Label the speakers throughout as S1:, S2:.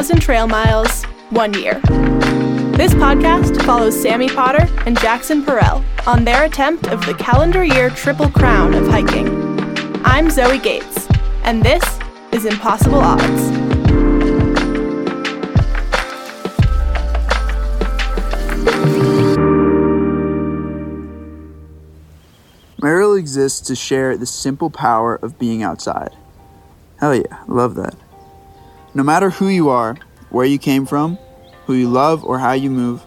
S1: 1,000 trail miles, one year. This podcast follows Sammy Potter and Jackson Perrell on their attempt of the calendar year Triple Crown of hiking. I'm Zoe Gates, and this is Impossible Odds.
S2: Merrell exists to share the simple power of being outside. Hell yeah, love that. No matter who you are, where you came from, who you love, or how you move,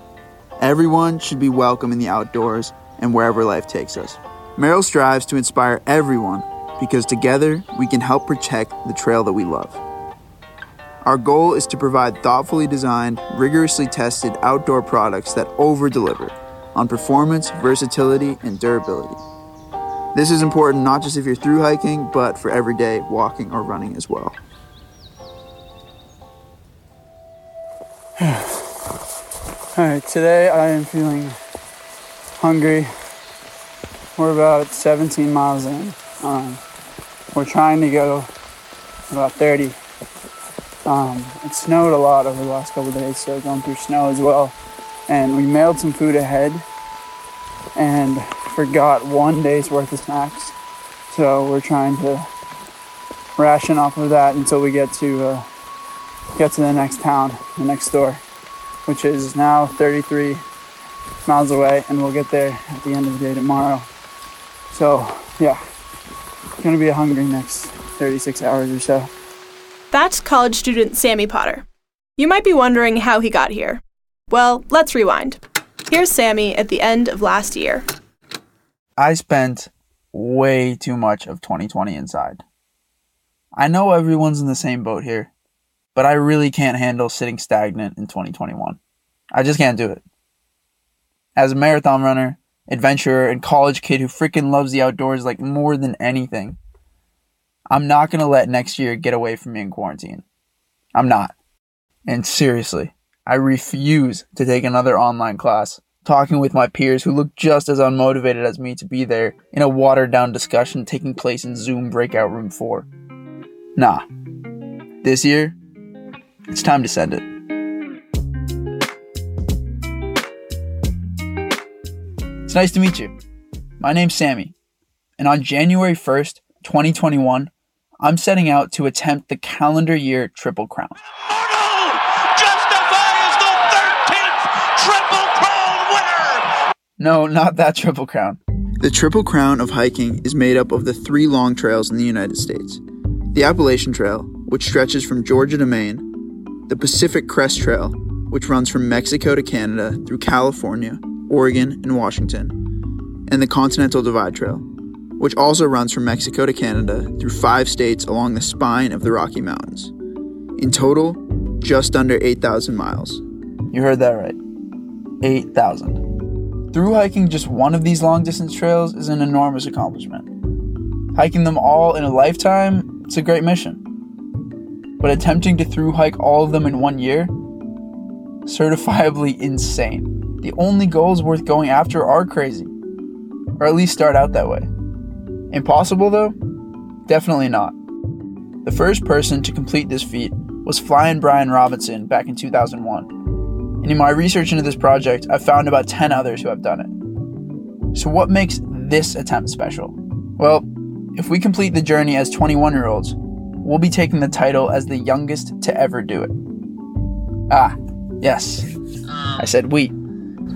S2: everyone should be welcome in the outdoors and wherever life takes us. Merrell strives to inspire everyone because together we can help protect the trail that we love. Our goal is to provide thoughtfully designed, rigorously tested outdoor products that over deliver on performance, versatility, and durability. This is important not just if you're through hiking, but for everyday walking or running as well.
S3: All right, today I am feeling hungry. We're about 17 miles in. Um, we're trying to go about 30. Um, it snowed a lot over the last couple days, so going through snow as well. And we mailed some food ahead and forgot one day's worth of snacks. So we're trying to ration off of that until we get to uh, get to the next town, the next store which is now 33 miles away, and we'll get there at the end of the day tomorrow. So, yeah, gonna be a hungry next 36 hours or so.
S1: That's college student Sammy Potter. You might be wondering how he got here. Well, let's rewind. Here's Sammy at the end of last year.
S2: I spent way too much of 2020 inside. I know everyone's in the same boat here but I really can't handle sitting stagnant in 2021. I just can't do it. As a marathon runner, adventurer, and college kid who freaking loves the outdoors like more than anything, I'm not gonna let next year get away from me in quarantine. I'm not. And seriously, I refuse to take another online class talking with my peers who look just as unmotivated as me to be there in a watered down discussion taking place in Zoom breakout room 4. Nah. This year, it's time to send it. It's nice to meet you. My name's Sammy, and on January 1st, 2021, I'm setting out to attempt the calendar year Triple Crown. No, not that Triple Crown. The Triple Crown of hiking is made up of the three long trails in the United States the Appalachian Trail, which stretches from Georgia to Maine, the Pacific Crest Trail, which runs from Mexico to Canada through California, Oregon, and Washington, and the Continental Divide Trail, which also runs from Mexico to Canada through five states along the spine of the Rocky Mountains. In total, just under 8,000 miles. You heard that right 8,000. Through hiking just one of these long distance trails is an enormous accomplishment. Hiking them all in a lifetime, it's a great mission but attempting to through hike all of them in one year? Certifiably insane. The only goals worth going after are crazy. Or at least start out that way. Impossible though? Definitely not. The first person to complete this feat was Flying Brian Robinson back in 2001. And in my research into this project, I found about 10 others who have done it. So, what makes this attempt special? Well, if we complete the journey as 21 year olds, will be taking the title as the youngest to ever do it. Ah, yes. Um, I said we.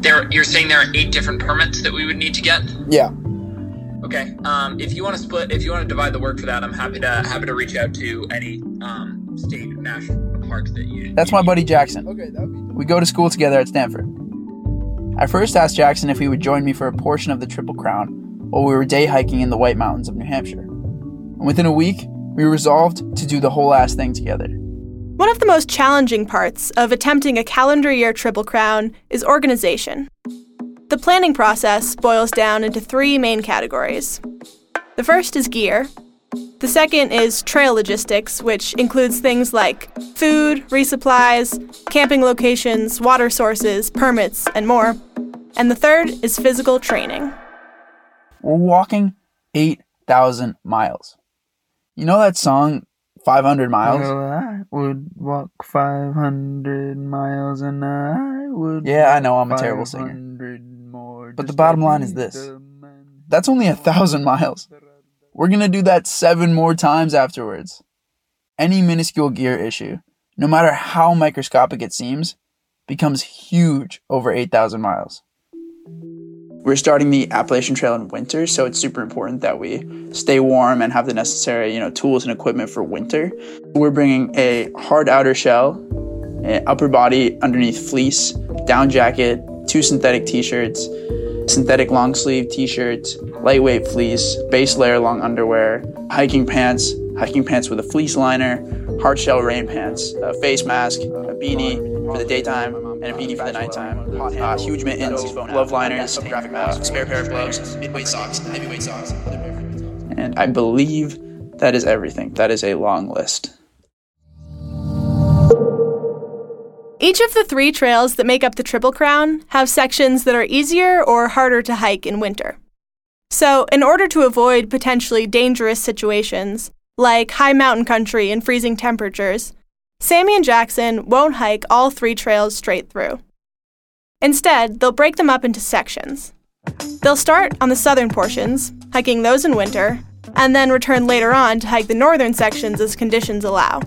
S4: There, you're saying there are eight different permits that we would need to get.
S2: Yeah.
S4: Okay. Um, if you want to split, if you want to divide the work for that, I'm happy to happy to reach out to any um, state national parks that you.
S2: That's
S4: you
S2: my buddy Jackson. Okay, that would be. We go to school together at Stanford. I first asked Jackson if he would join me for a portion of the Triple Crown while we were day hiking in the White Mountains of New Hampshire. And within a week, we resolved to do the whole ass thing together.
S1: One of the most challenging parts of attempting a calendar year Triple Crown is organization. The planning process boils down into three main categories. The first is gear. The second is trail logistics, which includes things like food, resupplies, camping locations, water sources, permits, and more. And the third is physical training.
S2: We're walking 8,000 miles. You know that song, 500 miles.
S3: Well, I would walk 500 miles and I would.
S2: Yeah, I know, I'm a terrible singer.
S3: More
S2: But the bottom line is this. That's only a thousand miles. We're gonna do that seven more times afterwards. Any minuscule gear issue, no matter how microscopic it seems, becomes huge over 8,000 miles. We're starting the Appalachian Trail in winter, so it's super important that we stay warm and have the necessary, you know, tools and equipment for winter. We're bringing a hard outer shell, an upper body underneath fleece, down jacket, two synthetic t-shirts, synthetic long sleeve t-shirts, lightweight fleece, base layer long underwear, hiking pants, hiking pants with a fleece liner, hard shell rain pants, a face mask, a beanie for the daytime, and a beanie for the nighttime. Uh, huge mittens, glove liners, uh, spare pair of gloves, midweight socks, heavyweight socks. And I believe that is everything. That is a long list.
S1: Each of the three trails that make up the Triple Crown have sections that are easier or harder to hike in winter. So, in order to avoid potentially dangerous situations, like high mountain country and freezing temperatures, Sammy and Jackson won't hike all three trails straight through. Instead, they'll break them up into sections. They'll start on the southern portions, hiking those in winter, and then return later on to hike the northern sections as conditions allow.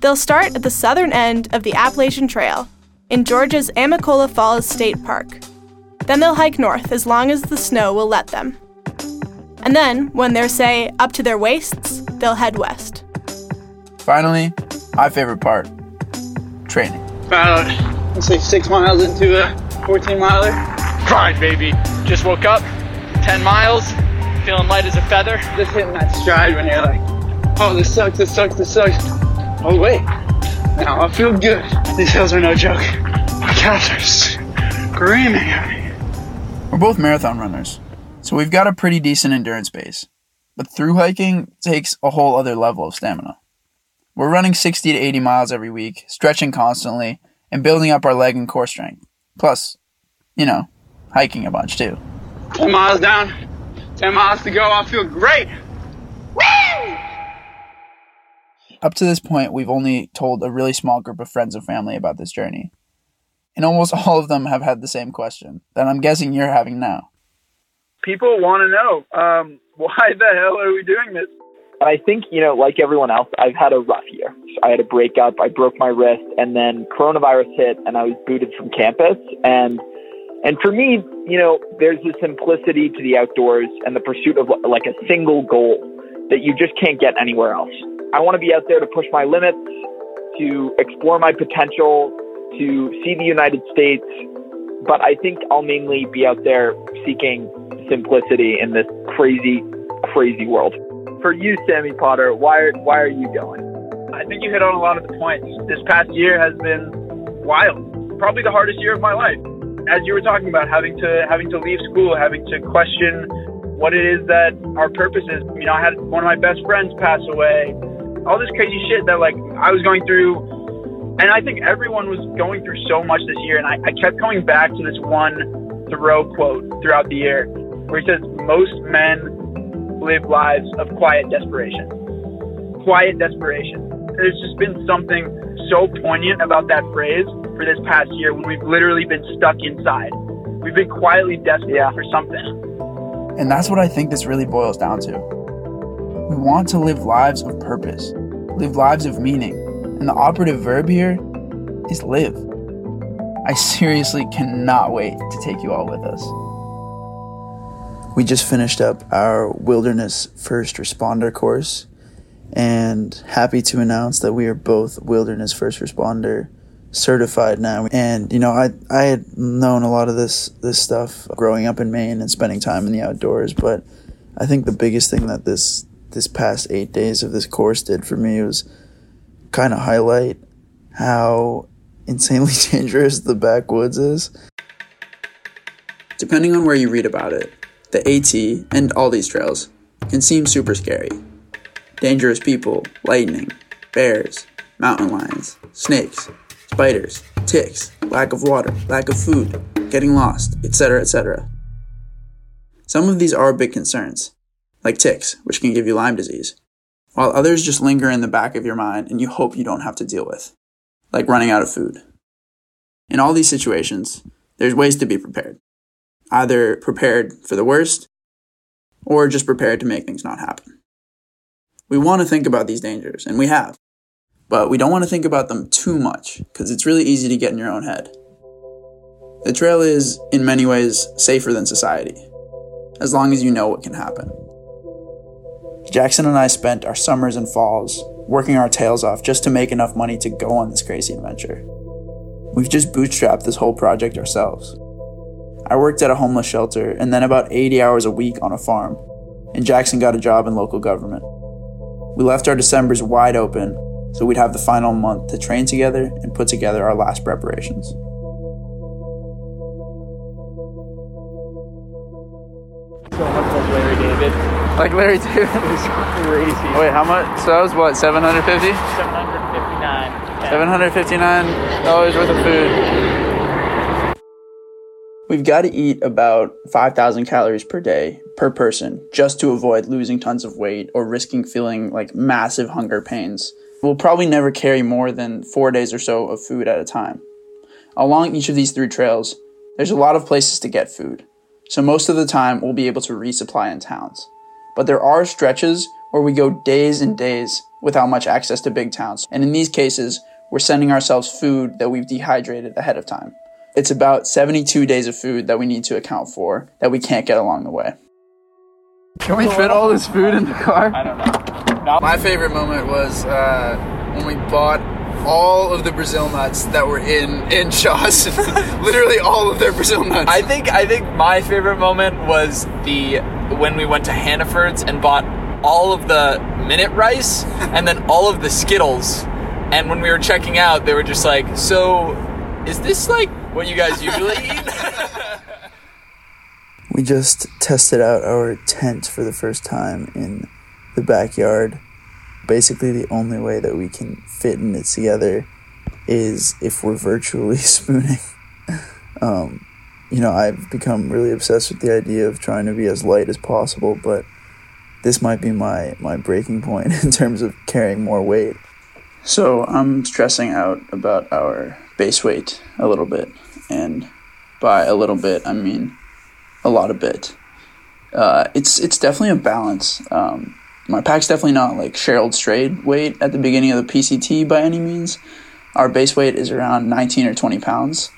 S1: They'll start at the southern end of the Appalachian Trail in Georgia's Amicalola Falls State Park. Then they'll hike north as long as the snow will let them. And then, when they're, say, up to their waists, they'll head west.
S2: Finally, my favorite part training.
S3: About, let's say, six miles into a 14 miler.
S5: Grind, baby. Just woke up, 10 miles, feeling light as a feather.
S3: Just hitting that stride when you're like, oh, this sucks, this sucks, this sucks. Oh, wait. Now I feel good. These hills are no joke. My calves are screaming at me.
S2: We're both marathon runners, so we've got a pretty decent endurance base. But through hiking takes a whole other level of stamina. We're running 60 to 80 miles every week, stretching constantly, and building up our leg and core strength. Plus, you know, hiking a bunch too.
S3: 10 miles down, 10 miles to go. I feel great. Woo!
S2: Up to this point, we've only told a really small group of friends and family about this journey. And almost all of them have had the same question that I'm guessing you're having now.
S6: people want to know um, why the hell are we doing this?
S7: And I think, you know, like everyone else, I've had a rough year. I had a breakup, I broke my wrist, and then coronavirus hit, and I was booted from campus. And and for me, you know, there's a simplicity to the outdoors and the pursuit of like a single goal that you just can't get anywhere else. I want to be out there to push my limits, to explore my potential, to see the United States. But I think I'll mainly be out there seeking simplicity in this crazy, crazy world. For you, Sammy Potter, why why are you going?
S6: I think you hit on a lot of the points. This past year has been wild. Probably the hardest year of my life. As you were talking about having to having to leave school, having to question what it is that our purpose is. You know, I had one of my best friends pass away. All this crazy shit that like I was going through and I think everyone was going through so much this year and I, I kept coming back to this one Thoreau quote throughout the year where he says most men live lives of quiet desperation. Quiet desperation. There's just been something so poignant about that phrase for this past year when we've literally been stuck inside. We've been quietly desperate
S7: Yeah.
S6: for something.
S2: And that's what I think this really boils down to. We want to live lives of purpose, live lives of meaning. And the operative verb here is live. I seriously cannot wait to take you all with us. We just finished up our wilderness first responder course and happy to announce that we are both wilderness first responder certified now. And you know, I I had known a lot of this this stuff growing up in Maine and spending time in the outdoors, but I think the biggest thing that this this past 8 days of this course did for me was kind of highlight how insanely dangerous the backwoods is. Depending on where you read about it, the AT and all these trails can seem super scary. Dangerous people, lightning, bears, mountain lions, snakes, spiders, ticks, lack of water, lack of food, getting lost, etc., etc. Some of these are big concerns, like ticks, which can give you Lyme disease. while others just linger in the back of your mind and you hope you don't have to deal with, like running out of food. In all these situations, there's ways to be prepared. Either prepared for the worst, or just prepared to make things not happen. We want to think about these dangers, and we have, but we don't want to think about them too much because it's really easy to get in your own head. The trail is, in many ways, safer than society, as long as you know what can happen. Jackson and I spent our summers and falls working our tails off just to make enough money to go on this crazy adventure. We've just bootstrapped this whole project ourselves. I worked at a homeless shelter and then about 80 hours a week on a farm, and Jackson got a job in local government. We left our Decembers wide open so we'd have the final month to train together and put together our last preparations.
S5: So much like Larry David.
S3: Like Larry David.
S5: Crazy.
S3: Wait, how much? So that was what, 750?
S5: 759.
S3: $759 worth of food.
S2: We've got to eat about 5,000 calories per day per person just to avoid losing tons of weight or risking feeling like massive hunger pains. We'll probably never carry more than four days or so of food at a time. Along each of these three trails, there's a lot of places to get food, so most of the time we'll be able to resupply in towns. But there are stretches where we go days and days without much access to big towns, and in these cases, we're sending ourselves food that we've dehydrated ahead of time. It's about 72 days of food that we need to account for that we can't get along the way.
S3: Can we fit all this food in the car?
S5: I don't know.
S2: My favorite moment was uh, when we bought all of the Brazil nuts that were in in Shaw's. Literally all of their Brazil nuts.
S4: I think I think my favorite moment was the when we went to Hannaford's and bought all of the minute rice and then all of the Skittles. And when we were checking out, they were just like, "So, is this like what you guys usually eat?"
S2: we just tested out our tent for the first time in the backyard. Basically, the only way that we can fit in it together is if we're virtually spooning. um, you know, I've become really obsessed with the idea of trying to be as light as possible, but this might be my, my breaking point in terms of carrying more weight. So I'm stressing out about our base weight a little bit, and by a little bit, I mean a lot of bit. Uh, it's it's definitely a balance. Um, my pack's definitely not like Cheryl Strayed weight at the beginning of the PCT by any means. Our base weight is around 19 or 20 pounds.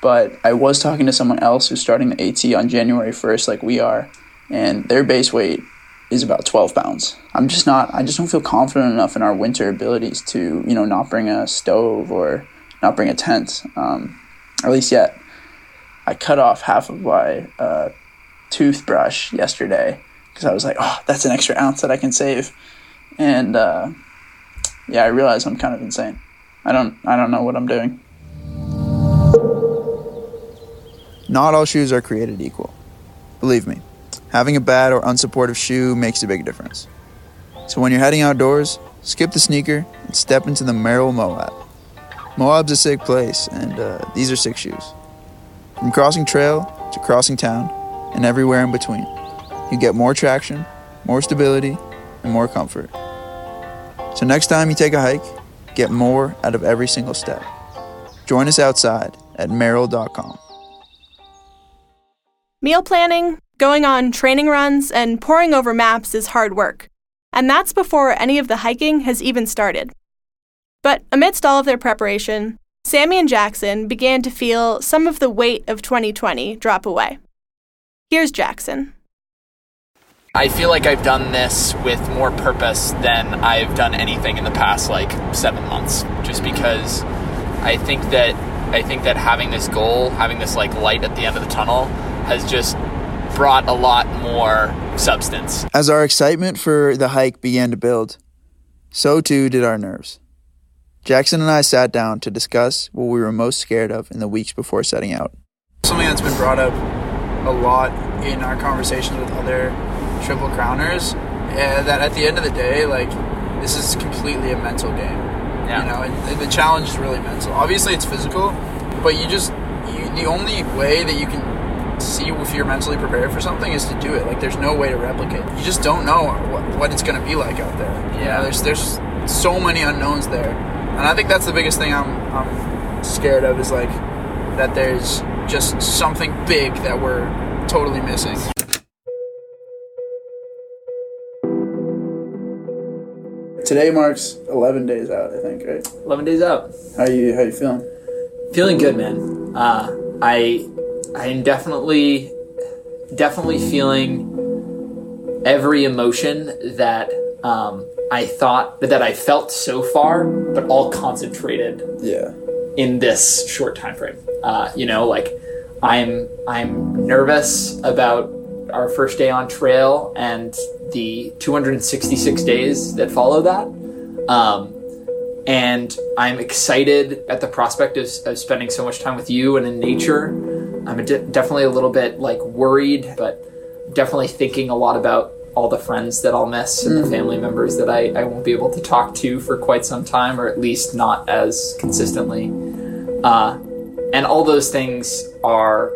S2: But I was talking to someone else who's starting the AT on January 1st, like we are, and their base weight is about 12 pounds. I'm just not, I just don't feel confident enough in our winter abilities to, you know, not bring a stove or not bring a tent, um, at least yet. I cut off half of my uh, toothbrush yesterday because I was like, oh, that's an extra ounce that I can save. And uh, yeah, I realize I'm kind of insane. I don't, I don't know what I'm doing. Not all shoes are created equal. Believe me, having a bad or unsupportive shoe makes a big difference. So when you're heading outdoors, skip the sneaker and step into the Merrell Moab. Moab's a sick place, and uh, these are sick shoes. From crossing trail to crossing town, and everywhere in between, you get more traction, more stability, and more comfort. So next time you take a hike, get more out of every single step. Join us outside at merrell.com.
S1: Meal planning, going on training runs, and poring over maps is hard work. And that's before any of the hiking has even started. But amidst all of their preparation, Sammy and Jackson began to feel some of the weight of 2020 drop away. Here's Jackson.
S4: I feel like I've done this with more purpose than I've done anything in the past like 7 months just because I think that I think that having this goal, having this like light at the end of the tunnel has just brought a lot more substance.
S2: As our excitement for the hike began to build, so too did our nerves. Jackson and I sat down to discuss what we were most scared of in the weeks before setting out. Something that's been brought up a lot in our conversations with other triple crowners, uh, that at the end of the day, like, this is completely a mental game.
S4: Yeah.
S2: You know, and the challenge is really mental. Obviously, it's physical, but you just, you, the only way that you can see if you're mentally prepared for something is to do it. Like there's no way to replicate. You just don't know what, what it's going to be like out there. Yeah, there's there's so many unknowns there, and I think that's the biggest thing I'm I'm scared of is like that there's just something big that we're totally missing. Today marks 11 days out, I think, right?
S8: 11 days out.
S2: How you how you feeling?
S8: Feeling good, man. Uh, I I'm definitely definitely feeling every emotion that um, I thought that I felt so far, but all concentrated
S2: Yeah.
S8: in this short time frame. Uh, you know, like I'm I'm nervous about our first day on trail and the 266 days that follow that. Um, and I'm excited at the prospect of, of spending so much time with you and in nature. I'm de- definitely a little bit like worried, but definitely thinking a lot about all the friends that I'll miss and the family members that I, I won't be able to talk to for quite some time, or at least not as consistently. Uh, and all those things are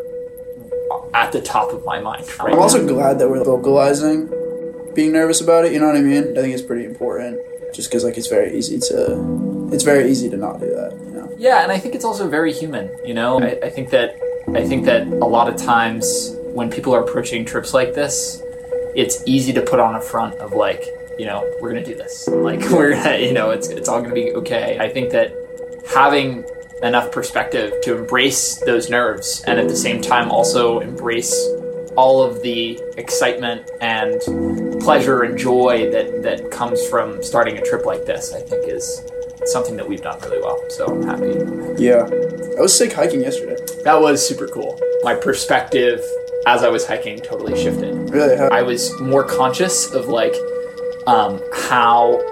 S8: at the top of my mind. Right
S2: I'm also
S8: now.
S2: glad that we're vocalizing being nervous about it. You know what I mean? I think it's pretty important, just because like it's very easy to, it's very easy to not do that. You know?
S8: Yeah, and I think it's also very human. You know, I, I think that I think that a lot of times when people are approaching trips like this, it's easy to put on a front of like, you know, we're gonna do this. Like we're gonna, you know, it's it's all gonna be okay. I think that having enough perspective to embrace those nerves and at the same time also embrace all of the excitement and pleasure and joy that that comes from starting a trip like this, I think is something that we've done really well. So I'm happy.
S2: Yeah. I was sick hiking yesterday.
S8: That was super cool. My perspective as I was hiking totally shifted.
S2: Really? How,
S8: I was more conscious of like um, how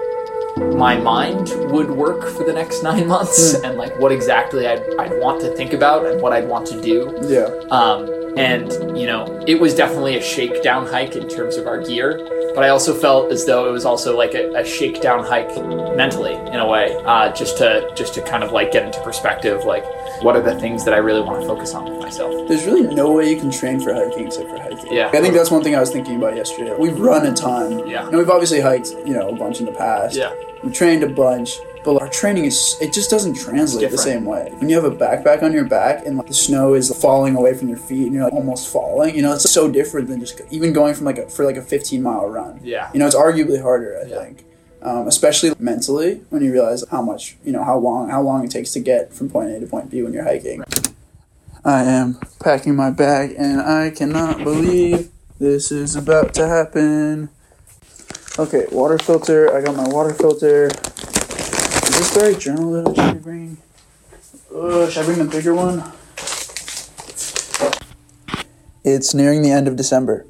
S8: my mind would work for the next nine months and like what exactly I'd, I'd want to think about and what I'd want to do.
S2: yeah.
S8: Um, and you know, it was definitely a shakedown hike in terms of our gear, but I also felt as though it was also like a, a shakedown hike mentally in a way, uh, just to just to kind of like get into perspective, like what are the things that I really want to focus on with myself.
S2: There's really no way you can train for hiking except for hiking.
S8: Yeah.
S2: I think that's one thing I was thinking about yesterday. We've run a ton.
S8: Yeah.
S2: And we've obviously hiked, you know, a bunch in the past.
S8: Yeah.
S2: We trained a bunch, but our training is it just doesn't translate the same way. When you have a backpack on your back and like the snow is falling away from your feet and you're like almost falling, you know, it's so different than just even going from like a for like a 15 mile run.
S8: Yeah.
S2: You know, it's arguably harder, I
S8: Yeah.
S2: think. Um, especially mentally when you realize how much, you know, how long how long it takes to get from point A to point B when you're hiking. I am packing my bag and I cannot believe this is about to happen. Okay, water filter. I got my water filter. Is this the right journal that I should be bringing? Uh, should I bring the bigger one? It's nearing the end of December,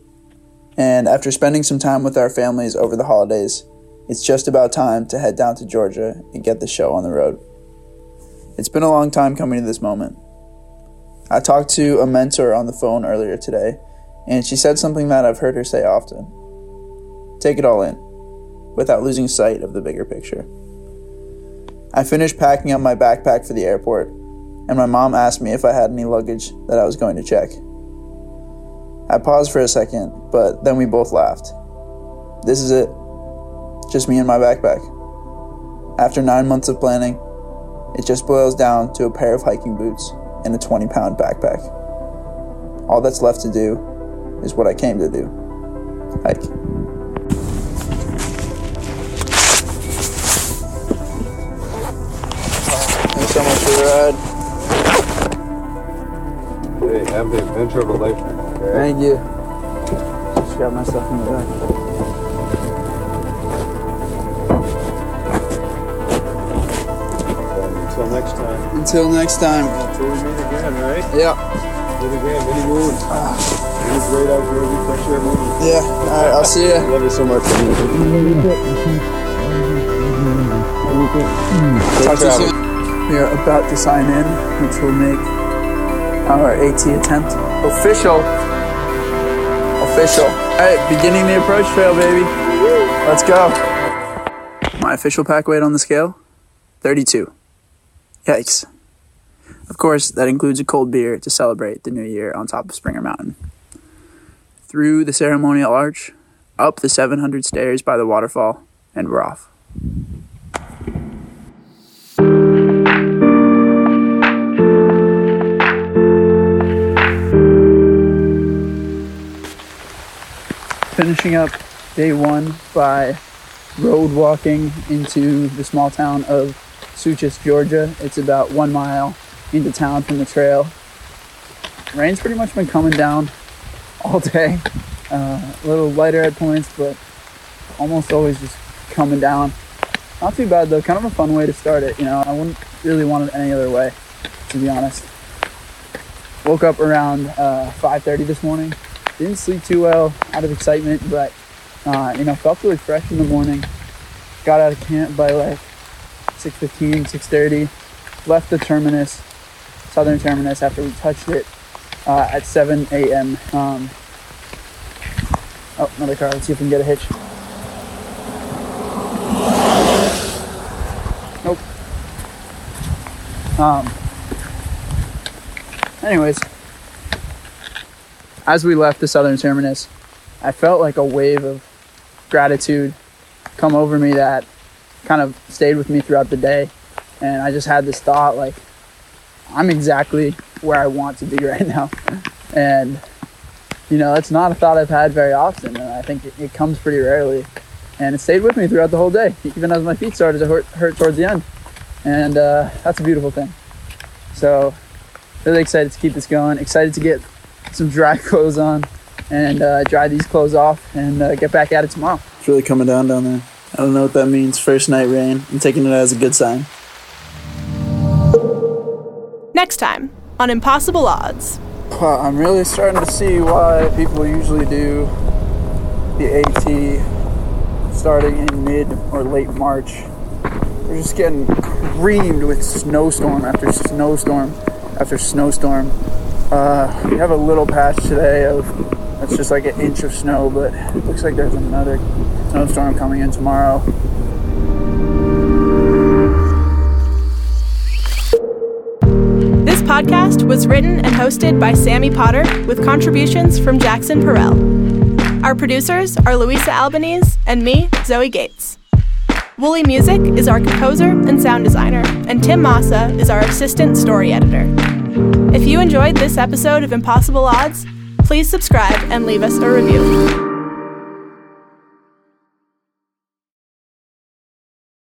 S2: and after spending some time with our families over the holidays, it's just about time to head down to Georgia and get the show on the road. It's been a long time coming to this moment. I talked to a mentor on the phone earlier today, and she said something that I've heard her say often. Take it all in, without losing sight of the bigger picture. I finished packing up my backpack for the airport, and my mom asked me if I had any luggage that I was going to check. I paused for a second, but then we both laughed. This is it. Just me and my backpack. After nine months of planning, it just boils down to a pair of hiking boots and a 20 pound backpack. All that's left to do is what I came to do hike.
S9: Hey, have the adventure of a lifetime. Okay?
S2: Thank you. Just got myself in the back.
S9: Until next time.
S2: Until next time.
S9: Until we meet again, right?
S2: Yeah.
S9: Meet again, many moons. Many great outdoor fresh air movies.
S2: Yeah. All right. I'll see you.
S9: Love you so much.
S2: Talk to you soon. We are about to sign in, which will make our AT attempt official. Official. All right, beginning the approach trail, baby. Let's go. My official pack weight on the scale 32. Yikes. Of course, that includes a cold beer to celebrate the new year on top of Springer Mountain. Through the ceremonial arch, up the 700 stairs by the waterfall, and we're off. Finishing up day one by road walking into the small town of Suches, Georgia. It's about one mile into town from the trail. Rain's pretty much been coming down all day. Uh, a little lighter at points, but almost always just coming down. Not too bad though. Kind of a fun way to start it. You know, I wouldn't really want it any other way, to be honest. Woke up around uh, 5:30 this morning. Didn't sleep too well out of excitement, but uh, you know, felt really fresh in the morning. Got out of camp by like 6:15, 6:30. Left the terminus, southern terminus, after we touched it uh, at 7 a.m. Um, oh, another car. Let's see if we can get a hitch. Nope. Um. Anyways, as we left the southern terminus, I felt like a wave of gratitude come over me that kind of stayed with me throughout the day. And I just had this thought like, I'm exactly where I want to be right now. And, you know, that's not a thought I've had very often. And I think it, it comes pretty rarely. And it stayed with me throughout the whole day, even as my feet started to hurt, hurt towards the end. And uh, that's a beautiful thing. So, really excited to keep this going. Excited to get some dry clothes on and uh, dry these clothes off and uh, get back at it tomorrow. It's really coming down down there. I don't know what that means. First night rain. I'm taking it as a good sign.
S1: Next time on Impossible Odds.
S2: Well, I'm really starting to see why people usually do the AT starting in mid or late March. We're just getting creamed with snowstorm after snowstorm after snowstorm. Uh, we have a little patch today of it's just like an inch of snow, but looks like there's another snowstorm coming in tomorrow.
S1: This podcast was written and hosted by Sammy Potter with contributions from Jackson Perrell. Our producers are Louisa Albanese and me, Zoe Gates. Woolly Music is our composer and sound designer, and Tim Massa is our assistant story editor. If you enjoyed this episode of Impossible Odds, please subscribe and leave us a review.